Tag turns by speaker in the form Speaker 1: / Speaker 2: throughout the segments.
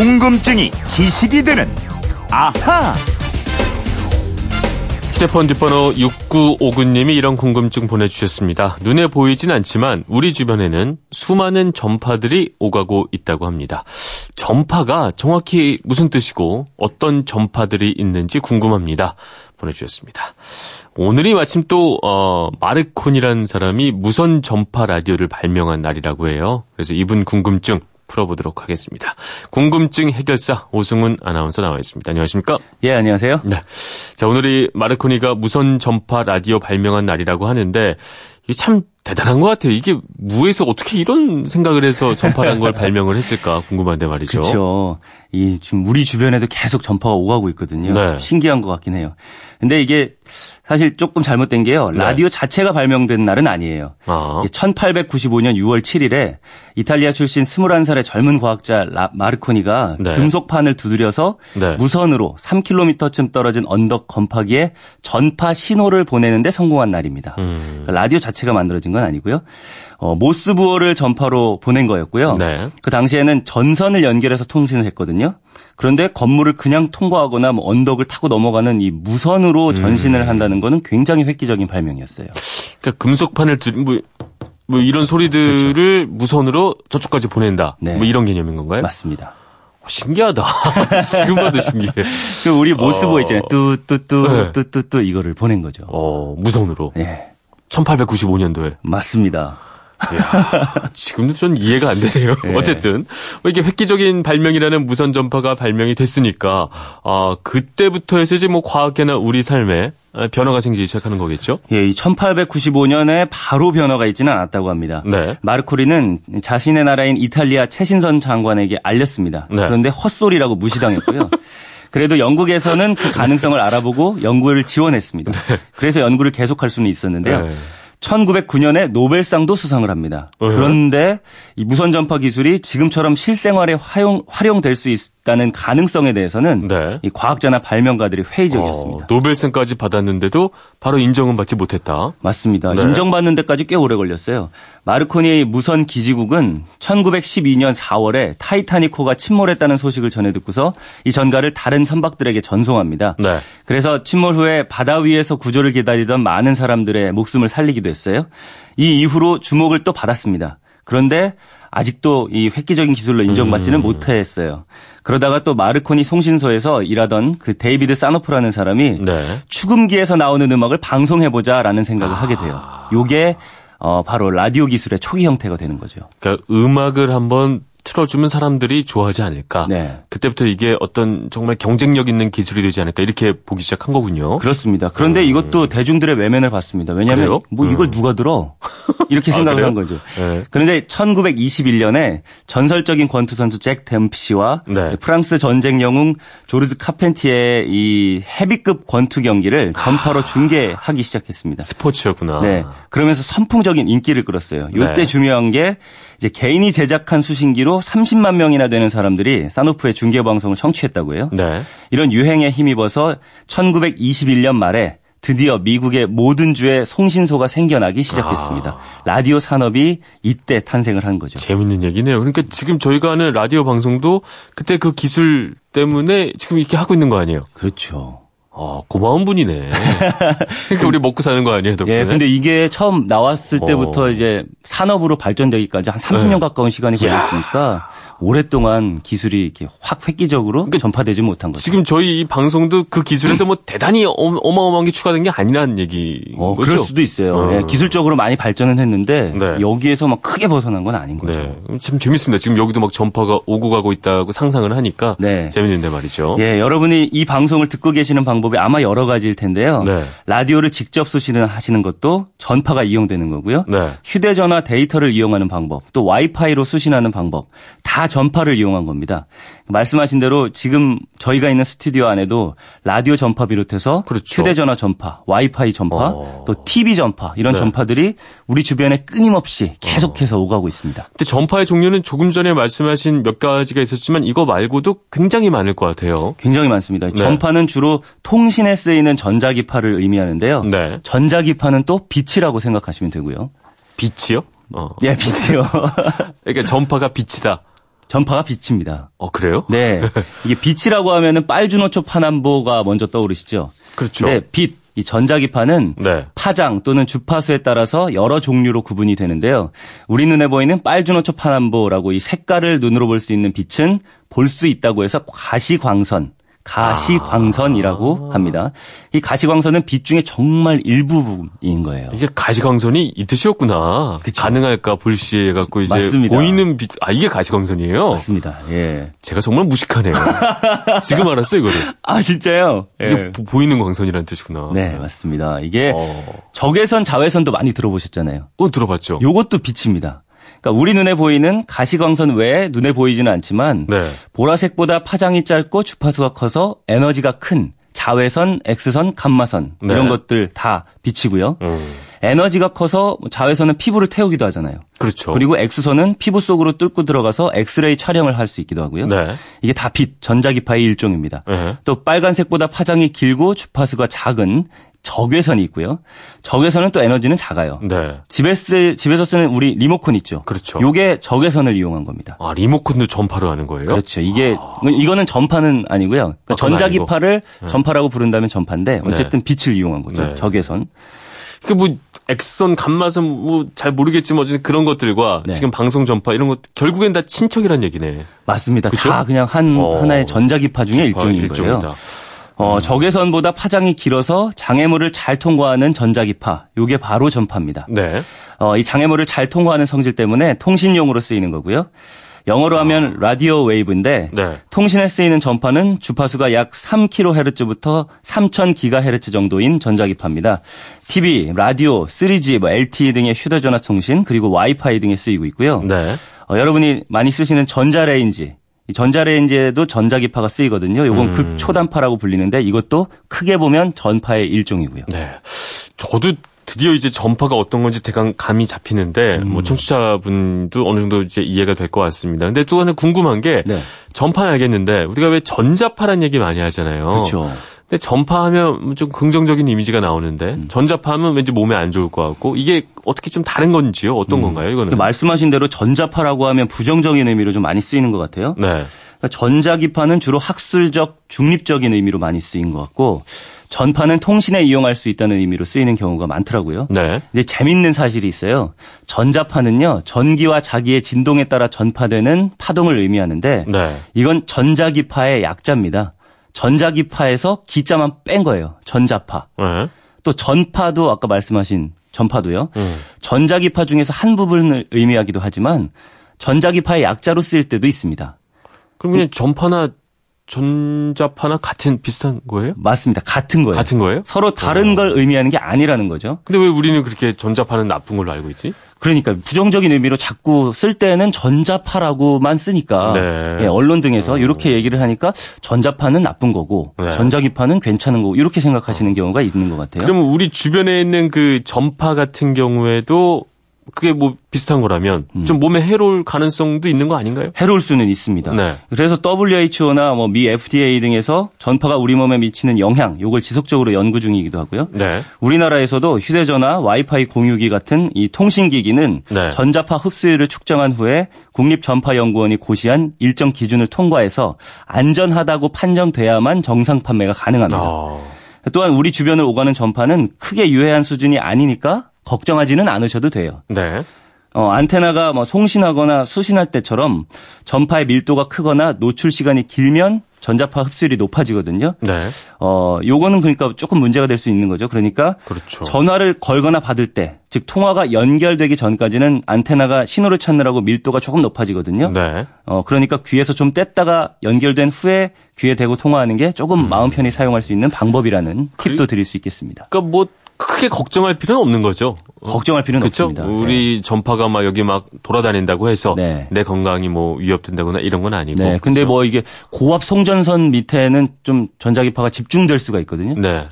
Speaker 1: 궁금증이 지식이 되는 아하.
Speaker 2: 휴대폰 뒷번호 6959님이 이런 궁금증 보내주셨습니다. 눈에 보이진 않지만 우리 주변에는 수많은 전파들이 오가고 있다고 합니다. 전파가 정확히 무슨 뜻이고 어떤 전파들이 있는지 궁금합니다. 보내주셨습니다. 오늘이 마침 또 어, 마르콘이라는 사람이 무선 전파 라디오를 발명한 날이라고 해요. 그래서 이분 궁금증 풀어보도록 하겠습니다. 궁금증 해결사 오승훈 아나운서 나와 있습니다. 안녕하십니까?
Speaker 3: 예, 안녕하세요.
Speaker 2: 네. 자, 오늘이 마르코니가 무선 전파 라디오 발명한 날이라고 하는데 이게 참 대단한 것 같아요. 이게 무에서 어떻게 이런 생각을 해서 전파라는 걸 발명을 했을까 궁금한데 말이죠.
Speaker 3: 그렇죠. 이 지금 우리 주변에도 계속 전파가 오가고 있거든요.
Speaker 2: 네.
Speaker 3: 신기한 것 같긴 해요. 근데 이게 사실 조금 잘못된 게요.
Speaker 2: 네.
Speaker 3: 라디오 자체가 발명된 날은 아니에요.
Speaker 2: 아.
Speaker 3: 이게 1895년 6월 7일에 이탈리아 출신 21살의 젊은 과학자 라- 마르코니가
Speaker 2: 네.
Speaker 3: 금속판을 두드려서
Speaker 2: 네.
Speaker 3: 무선으로 3km쯤 떨어진 언덕 건파기에 전파 신호를 보내는데 성공한 날입니다.
Speaker 2: 음.
Speaker 3: 그러니까 라디오 자체가 만들어진 건 아니고요. 어, 모스부호를 전파로 보낸 거였고요.
Speaker 2: 네.
Speaker 3: 그 당시에는 전선을 연결해서 통신을 했거든요. 그런데 건물을 그냥 통과하거나 뭐 언덕을 타고 넘어가는 이 무선으로 전신을 한다는 거는 굉장히 획기적인 발명이었어요.
Speaker 2: 그러니까 금속판을 두, 뭐, 뭐 이런 소리들을 무선으로 저쪽까지 보낸다.
Speaker 3: 네.
Speaker 2: 뭐 이런 개념인 건가요?
Speaker 3: 맞습니다.
Speaker 2: 어, 신기하다. 지금 봐도 신기해.
Speaker 3: 그 우리 모스부호
Speaker 2: 어.
Speaker 3: 있잖아요.
Speaker 2: 네.
Speaker 3: 뚜뚜뚜 뚜뚜뚜 이거를 보낸 거죠.
Speaker 2: 어, 무선으로.
Speaker 3: 네,
Speaker 2: 1895년도에.
Speaker 3: 맞습니다.
Speaker 2: 지금도 좀 이해가 안 되네요.
Speaker 3: 네.
Speaker 2: 어쨌든 뭐 이게 획기적인 발명이라는 무선 전파가 발명이 됐으니까 아 그때부터 해서 이제 뭐 과학계나 우리 삶에 아, 변화가 생기기 시작하는 거겠죠.
Speaker 3: 예, 이 1895년에 바로 변화가 있지는 않았다고 합니다.
Speaker 2: 네.
Speaker 3: 마르코리는 자신의 나라인 이탈리아 최신선 장관에게 알렸습니다.
Speaker 2: 네.
Speaker 3: 그런데 헛소리라고 무시당했고요. 그래도 영국에서는 그 가능성을 알아보고 연구를 지원했습니다. 그래서 연구를 계속할 수는 있었는데요.
Speaker 2: 네.
Speaker 3: 1909년에 노벨상도 수상을 합니다.
Speaker 2: 네.
Speaker 3: 그런데 이 무선 전파 기술이 지금처럼 실생활에 활용 활용될 수 있 다는 가능성에 대해서는
Speaker 2: 네.
Speaker 3: 이 과학자나 발명가들이 회의적이었습니다.
Speaker 2: 어, 노벨상까지 받았는데도 바로 인정은 받지 못했다.
Speaker 3: 맞습니다.
Speaker 2: 네.
Speaker 3: 인정받는 데까지 꽤 오래 걸렸어요. 마르코니의 무선 기지국은 1912년 4월에 타이타닉호가 침몰했다는 소식을 전해 듣고서 이 전갈을 다른 선박들에게 전송합니다.
Speaker 2: 네.
Speaker 3: 그래서 침몰 후에 바다 위에서 구조를 기다리던 많은 사람들의 목숨을 살리기도 했어요. 이 이후로 주목을 또 받았습니다. 그런데 아직도 이 획기적인 기술로 인정받지는 못했어요. 그러다가 또 마르코니 송신소에서 일하던 그 데이비드 사노프라는 사람이
Speaker 2: 네.
Speaker 3: 축음기에서 나오는 음악을 방송해보자라는 생각을 하게 돼요. 요게 어, 바로 라디오 기술의 초기 형태가 되는 거죠.
Speaker 2: 그러니까 음악을 한번 틀어주면 사람들이 좋아하지 않을까.
Speaker 3: 네.
Speaker 2: 그때부터 이게 어떤 정말 경쟁력 있는 기술이 되지 않을까 이렇게 보기 시작한 거군요.
Speaker 3: 그렇습니다. 그런데 이것도 대중들의 외면을 받습니다. 왜냐하면
Speaker 2: 그래요?
Speaker 3: 뭐 이걸
Speaker 2: 음.
Speaker 3: 누가 들어 이렇게
Speaker 2: 아,
Speaker 3: 생각을
Speaker 2: 그래요?
Speaker 3: 한 거죠.
Speaker 2: 네.
Speaker 3: 그런데 1921년에 전설적인 권투 선수 잭 댐프시와
Speaker 2: 네.
Speaker 3: 프랑스 전쟁 영웅 조르드 카펜티의 이 헤비급 권투 경기를 전파로 중계하기 시작했습니다.
Speaker 2: 스포츠였구나.
Speaker 3: 네. 그러면서 선풍적인 인기를 끌었어요. 이때
Speaker 2: 네.
Speaker 3: 중요한 게 이제 개인이 제작한 수신기로 30만 명이나 되는 사람들이 사노프의 중계 방송을 청취했다고 해요.
Speaker 2: 네.
Speaker 3: 이런 유행에 힘입어서 1921년 말에 드디어 미국의 모든 주에 송신소가 생겨나기 시작했습니다. 라디오 산업이 이때 탄생을 한 거죠.
Speaker 2: 재밌는 얘기네요. 그러니까 지금 저희가 하는 라디오 방송도 그때 그 기술 때문에 지금 이렇게 하고 있는 거 아니에요?
Speaker 3: 그렇죠.
Speaker 2: 아, 고마운 분이네. 그러니까 우리 먹고 사는 거 아니에요, 덕분에?
Speaker 3: 예, 근데 이게 처음 나왔을
Speaker 2: 어.
Speaker 3: 때부터 이제 산업으로 발전되기까지 한 30년
Speaker 2: 네.
Speaker 3: 가까운 시간이 걸렸으니까 오랫동안 기술이 이렇게 확 획기적으로 전파되지 못한 거죠.
Speaker 2: 지금 저희 이 방송도 그 기술에서 뭐 대단히 어- 어마어마한 게 추가된 게 아니라는 얘기.
Speaker 3: 어,
Speaker 2: 거죠?
Speaker 3: 그럴 수도 있어요.
Speaker 2: 어.
Speaker 3: 예, 기술적으로 많이 발전은 했는데
Speaker 2: 네.
Speaker 3: 여기에서 막 크게 벗어난 건 아닌 거죠.
Speaker 2: 네. 참 재밌습니다. 지금 여기도 막 전파가 오고 가고 있다고 상상을 하니까.
Speaker 3: 네.
Speaker 2: 재밌는데 말이죠.
Speaker 3: 예, 여러분이 이 방송을 듣고 계시는 방법이 아마 여러 가지일 텐데요.
Speaker 2: 네.
Speaker 3: 라디오를 직접 수신을 하시는 것도 전파가 이용되는 거고요.
Speaker 2: 네.
Speaker 3: 휴대전화 데이터를 이용하는 방법, 또 와이파이로 수신하는 방법, 다 전파를 이용한 겁니다. 말씀하신 대로 지금 저희가 있는 스튜디오 안에도 라디오 전파 비롯해서
Speaker 2: 그렇죠.
Speaker 3: 휴대전화 전파, 와이파이 전파,
Speaker 2: 어.
Speaker 3: 또 TV 전파 이런
Speaker 2: 네.
Speaker 3: 전파들이 우리 주변에 끊임없이 계속해서 오가고 있습니다.
Speaker 2: 근데 전파의 종류는 조금 전에 말씀하신 몇 가지가 있었지만 이거 말고도 굉장히 많을 것 같아요.
Speaker 3: 굉장히 많습니다.
Speaker 2: 네.
Speaker 3: 전파는 주로 통신에 쓰이는 전자기파를 의미하는데요.
Speaker 2: 네.
Speaker 3: 전자기파는 또 빛이라고 생각하시면 되고요.
Speaker 2: 빛이요? 어.
Speaker 3: 예, 빛이요.
Speaker 2: 그러니까 전파가 빛이다.
Speaker 3: 전파가 빛입니다.
Speaker 2: 어, 그래요?
Speaker 3: 네. 이게 빛이라고 하면은 빨주노초 파남보가 먼저 떠오르시죠.
Speaker 2: 그렇죠.
Speaker 3: 네, 빛, 이 전자기파는
Speaker 2: 네.
Speaker 3: 파장 또는 주파수에 따라서 여러 종류로 구분이 되는데요. 우리 눈에 보이는 빨주노초 파남보라고 이 색깔을 눈으로 볼 수 있는 빛은 볼 수 있다고 해서 가시광선, 가시광선이라고
Speaker 2: 아.
Speaker 3: 합니다. 이 가시광선은 빛 중에 정말 일부 분인 거예요.
Speaker 2: 이게 가시광선이 이 뜻이었구나.
Speaker 3: 그쵸.
Speaker 2: 가능할까 불시 해 갖고 이제
Speaker 3: 맞습니다.
Speaker 2: 보이는 빛. 아 이게 가시광선이에요.
Speaker 3: 맞습니다. 예.
Speaker 2: 제가 정말 무식하네요. 지금 알았어요 이거를.
Speaker 3: 아 진짜요?
Speaker 2: 이게
Speaker 3: 예.
Speaker 2: 보- 보이는 광선이라는 뜻이구나.
Speaker 3: 네, 맞습니다. 이게
Speaker 2: 어,
Speaker 3: 적외선, 자외선도 많이 들어보셨잖아요.
Speaker 2: 어 들어봤죠.
Speaker 3: 요것도 빛입니다. 그러니까 우리 눈에 보이는 가시광선 외에 눈에 보이지는 않지만
Speaker 2: 네.
Speaker 3: 보라색보다 파장이 짧고 주파수가 커서 에너지가 큰 자외선, X선, 감마선
Speaker 2: 네.
Speaker 3: 이런 것들 다 빛이고요.
Speaker 2: 음,
Speaker 3: 에너지가 커서 자외선은 피부를 태우기도 하잖아요.
Speaker 2: 그렇죠.
Speaker 3: 그리고 X선은 피부 속으로 뚫고 들어가서 엑스레이 촬영을 할 수 있기도 하고요.
Speaker 2: 네.
Speaker 3: 이게 다 빛, 전자기파의 일종입니다.
Speaker 2: 네.
Speaker 3: 또 빨간색보다 파장이 길고 주파수가 작은 적외선이 있고요. 적외선은 또 에너지는 작아요.
Speaker 2: 네.
Speaker 3: 집에서, 집에서 쓰는 우리 리모컨 있죠.
Speaker 2: 그렇죠.
Speaker 3: 요게 적외선을 이용한 겁니다.
Speaker 2: 아 리모컨도 전파로 하는 거예요?
Speaker 3: 그렇죠. 이게 이거는 전파는 아니고요. 그러니까
Speaker 2: 아, 그건
Speaker 3: 전자기파를 전파라고 부른다면 전파인데 어쨌든 빛을 이용한 거죠.
Speaker 2: 네.
Speaker 3: 적외선.
Speaker 2: 그 뭐 엑선, 감마선 뭐 잘 모르겠지만 어쨌든 그런 것들과
Speaker 3: 네.
Speaker 2: 지금 방송 전파 이런 것 결국엔 다 친척이란 얘기네.
Speaker 3: 맞습니다.
Speaker 2: 그쵸?
Speaker 3: 다 그냥 한
Speaker 2: 어.
Speaker 3: 하나의 전자기파 중에 일종인 거예요.
Speaker 2: 일종이다.
Speaker 3: 어, 적외선보다 파장이 길어서 장애물을 잘 통과하는 전자기파. 요게 바로 전파입니다.
Speaker 2: 네.
Speaker 3: 어, 이 장애물을 잘 통과하는 성질 때문에 통신용으로 쓰이는 거고요. 영어로 하면 라디오 웨이브인데
Speaker 2: 네.
Speaker 3: 통신에 쓰이는 전파는 주파수가 약 3kHz부터 3000GHz 정도인 전자기파입니다. TV, 라디오, 3G, 뭐 LTE 등의 휴대전화 통신 그리고 와이파이 등에 쓰이고 있고요.
Speaker 2: 네.
Speaker 3: 어, 여러분이 많이 쓰시는 전자레인지 이 전자레인지에도 전자기파가 쓰이거든요. 요건
Speaker 2: 음.
Speaker 3: 극초단파라고 불리는데 이것도 크게 보면 전파의 일종이고요.
Speaker 2: 네. 저도 드디어 이제 전파가 어떤 건지 대강 감이 잡히는데
Speaker 3: 음.
Speaker 2: 뭐 청취자분도 어느 정도 이제 이해가 될 것 같습니다. 근데 또 하나 궁금한 게
Speaker 3: 네.
Speaker 2: 전파는 알겠는데 우리가 왜 전자파란 얘기 많이 하잖아요.
Speaker 3: 그렇죠.
Speaker 2: 근데 전파하면 좀 긍정적인 이미지가 나오는데
Speaker 3: 음.
Speaker 2: 전자파하면 왠지 몸에 안 좋을 것 같고 이게 어떻게 좀 다른 건지요? 어떤 건가요? 이거는?
Speaker 3: 그 말씀하신 대로 전자파라고 하면 부정적인 의미로 좀 많이 쓰이는 것 같아요.
Speaker 2: 네.
Speaker 3: 그러니까 전자기파는 주로 학술적, 중립적인 의미로 많이 쓰인 것 같고 전파는 통신에 이용할 수 있다는 의미로 쓰이는 경우가 많더라고요.
Speaker 2: 네.
Speaker 3: 근데 재밌는 사실이 있어요. 전자파는요, 전기와 자기의 진동에 따라 전파되는 파동을 의미하는데
Speaker 2: 네.
Speaker 3: 이건 전자기파의 약자입니다. 전자기파에서 기자만 뺀 거예요. 전자파.
Speaker 2: 네.
Speaker 3: 또 전파도 아까 말씀하신 전파도요.
Speaker 2: 음.
Speaker 3: 전자기파 중에서 한 부분을 의미하기도 하지만 전자기파의 약자로 쓰일 때도 있습니다.
Speaker 2: 그럼 그냥 전파나 전자파나 같은 비슷한 거예요?
Speaker 3: 맞습니다. 같은 거예요.
Speaker 2: 같은 거예요?
Speaker 3: 서로 다른
Speaker 2: 어.
Speaker 3: 걸 의미하는 게 아니라는 거죠.
Speaker 2: 근데 왜 우리는 그렇게 전자파는 나쁜 걸로 알고 있지?
Speaker 3: 그러니까 부정적인 의미로 자꾸 쓸 때는 전자파라고만 쓰니까
Speaker 2: 네.
Speaker 3: 예, 언론 등에서 이렇게 얘기를 하니까 전자파는 나쁜 거고
Speaker 2: 네.
Speaker 3: 전자기파는 괜찮은 거고 이렇게 생각하시는 경우가 있는 것 같아요.
Speaker 2: 그러면 우리 주변에 있는 그 전파 같은 경우에도 그게 뭐 비슷한 거라면
Speaker 3: 음.
Speaker 2: 좀 몸에 해로울 가능성도 있는 거 아닌가요?
Speaker 3: 해로울 수는 있습니다.
Speaker 2: 네.
Speaker 3: 그래서 WHO나 뭐 미 FDA 등에서 전파가 우리 몸에 미치는 영향, 요걸 지속적으로 연구 중이기도 하고요.
Speaker 2: 네.
Speaker 3: 우리나라에서도 휴대전화, 와이파이 공유기 같은 이 통신기기는
Speaker 2: 네.
Speaker 3: 전자파 흡수율을 측정한 후에 국립전파연구원이 고시한 일정 기준을 통과해서 안전하다고 판정돼야만 정상 판매가 가능합니다.
Speaker 2: 아.
Speaker 3: 또한 우리 주변을 오가는 전파는 크게 유해한 수준이 아니니까 걱정하지는 않으셔도 돼요.
Speaker 2: 네.
Speaker 3: 어, 안테나가 뭐 송신하거나 수신할 때처럼 전파의 밀도가 크거나 노출 시간이 길면 전자파 흡수율이 높아지거든요.
Speaker 2: 네.
Speaker 3: 어, 요거는 그러니까 조금 문제가 될 수 있는 거죠. 그러니까
Speaker 2: 그렇죠.
Speaker 3: 전화를 걸거나 받을 때, 즉 통화가 연결되기 전까지는 안테나가 신호를 찾느라고 밀도가 조금 높아지거든요.
Speaker 2: 네.
Speaker 3: 어, 그러니까 귀에서 좀 뗐다가 연결된 후에 귀에 대고 통화하는 게 조금 마음 편히 사용할 수 있는 방법이라는 팁도 드릴 수 있겠습니다.
Speaker 2: 그러니까 뭐 크게 걱정할 필요는 없는 거죠.
Speaker 3: 걱정할 필요는
Speaker 2: 그렇죠.
Speaker 3: 없습니다.
Speaker 2: 우리 전파가 막 여기 막 돌아다닌다고 해서
Speaker 3: 네.
Speaker 2: 내 건강이 뭐 위협된다거나 이런 건 아니고.
Speaker 3: 네. 근데
Speaker 2: 그렇죠?
Speaker 3: 뭐 이게 고압 송전선 밑에는 좀 전자기파가 집중될 수가 있거든요.
Speaker 2: 네.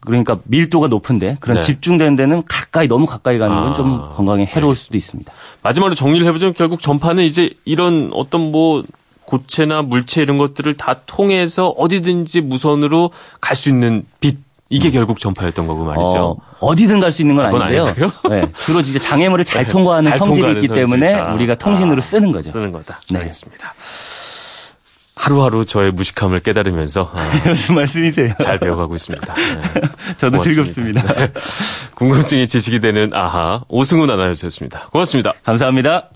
Speaker 3: 그러니까 밀도가 높은데 그런
Speaker 2: 네.
Speaker 3: 집중되는 데는 가까이 너무 가까이 가는 건좀
Speaker 2: 아,
Speaker 3: 건강에 해로울 수도 있습니다.
Speaker 2: 마지막으로 정리를 해보자면 결국 전파는 이제 이런 어떤 뭐 고체나 물체 이런 것들을 다 통해서 어디든지 무선으로 갈 수 있는 빛 이게 결국 전파였던 거고 말이죠.
Speaker 3: 어, 디든 갈 수 있는 건
Speaker 2: 아닌데요.
Speaker 3: 네, 주로 이제 장애물을 잘 통과하는
Speaker 2: 잘
Speaker 3: 성질이
Speaker 2: 통과하는
Speaker 3: 있기 때문에
Speaker 2: 성질이다.
Speaker 3: 우리가 통신으로
Speaker 2: 아,
Speaker 3: 쓰는 거죠.
Speaker 2: 쓰는 거다.
Speaker 3: 네.
Speaker 2: 알겠습니다. 하루하루 저의 무식함을 깨달으면서 아,
Speaker 3: 무슨 말씀이세요?
Speaker 2: 잘 배워가고 있습니다. 네.
Speaker 3: 저도
Speaker 2: 고맙습니다.
Speaker 3: 즐겁습니다.
Speaker 2: 네. 궁금증이 지식이 되는 아하 오승훈 아나운서였습니다. 고맙습니다.
Speaker 3: 감사합니다.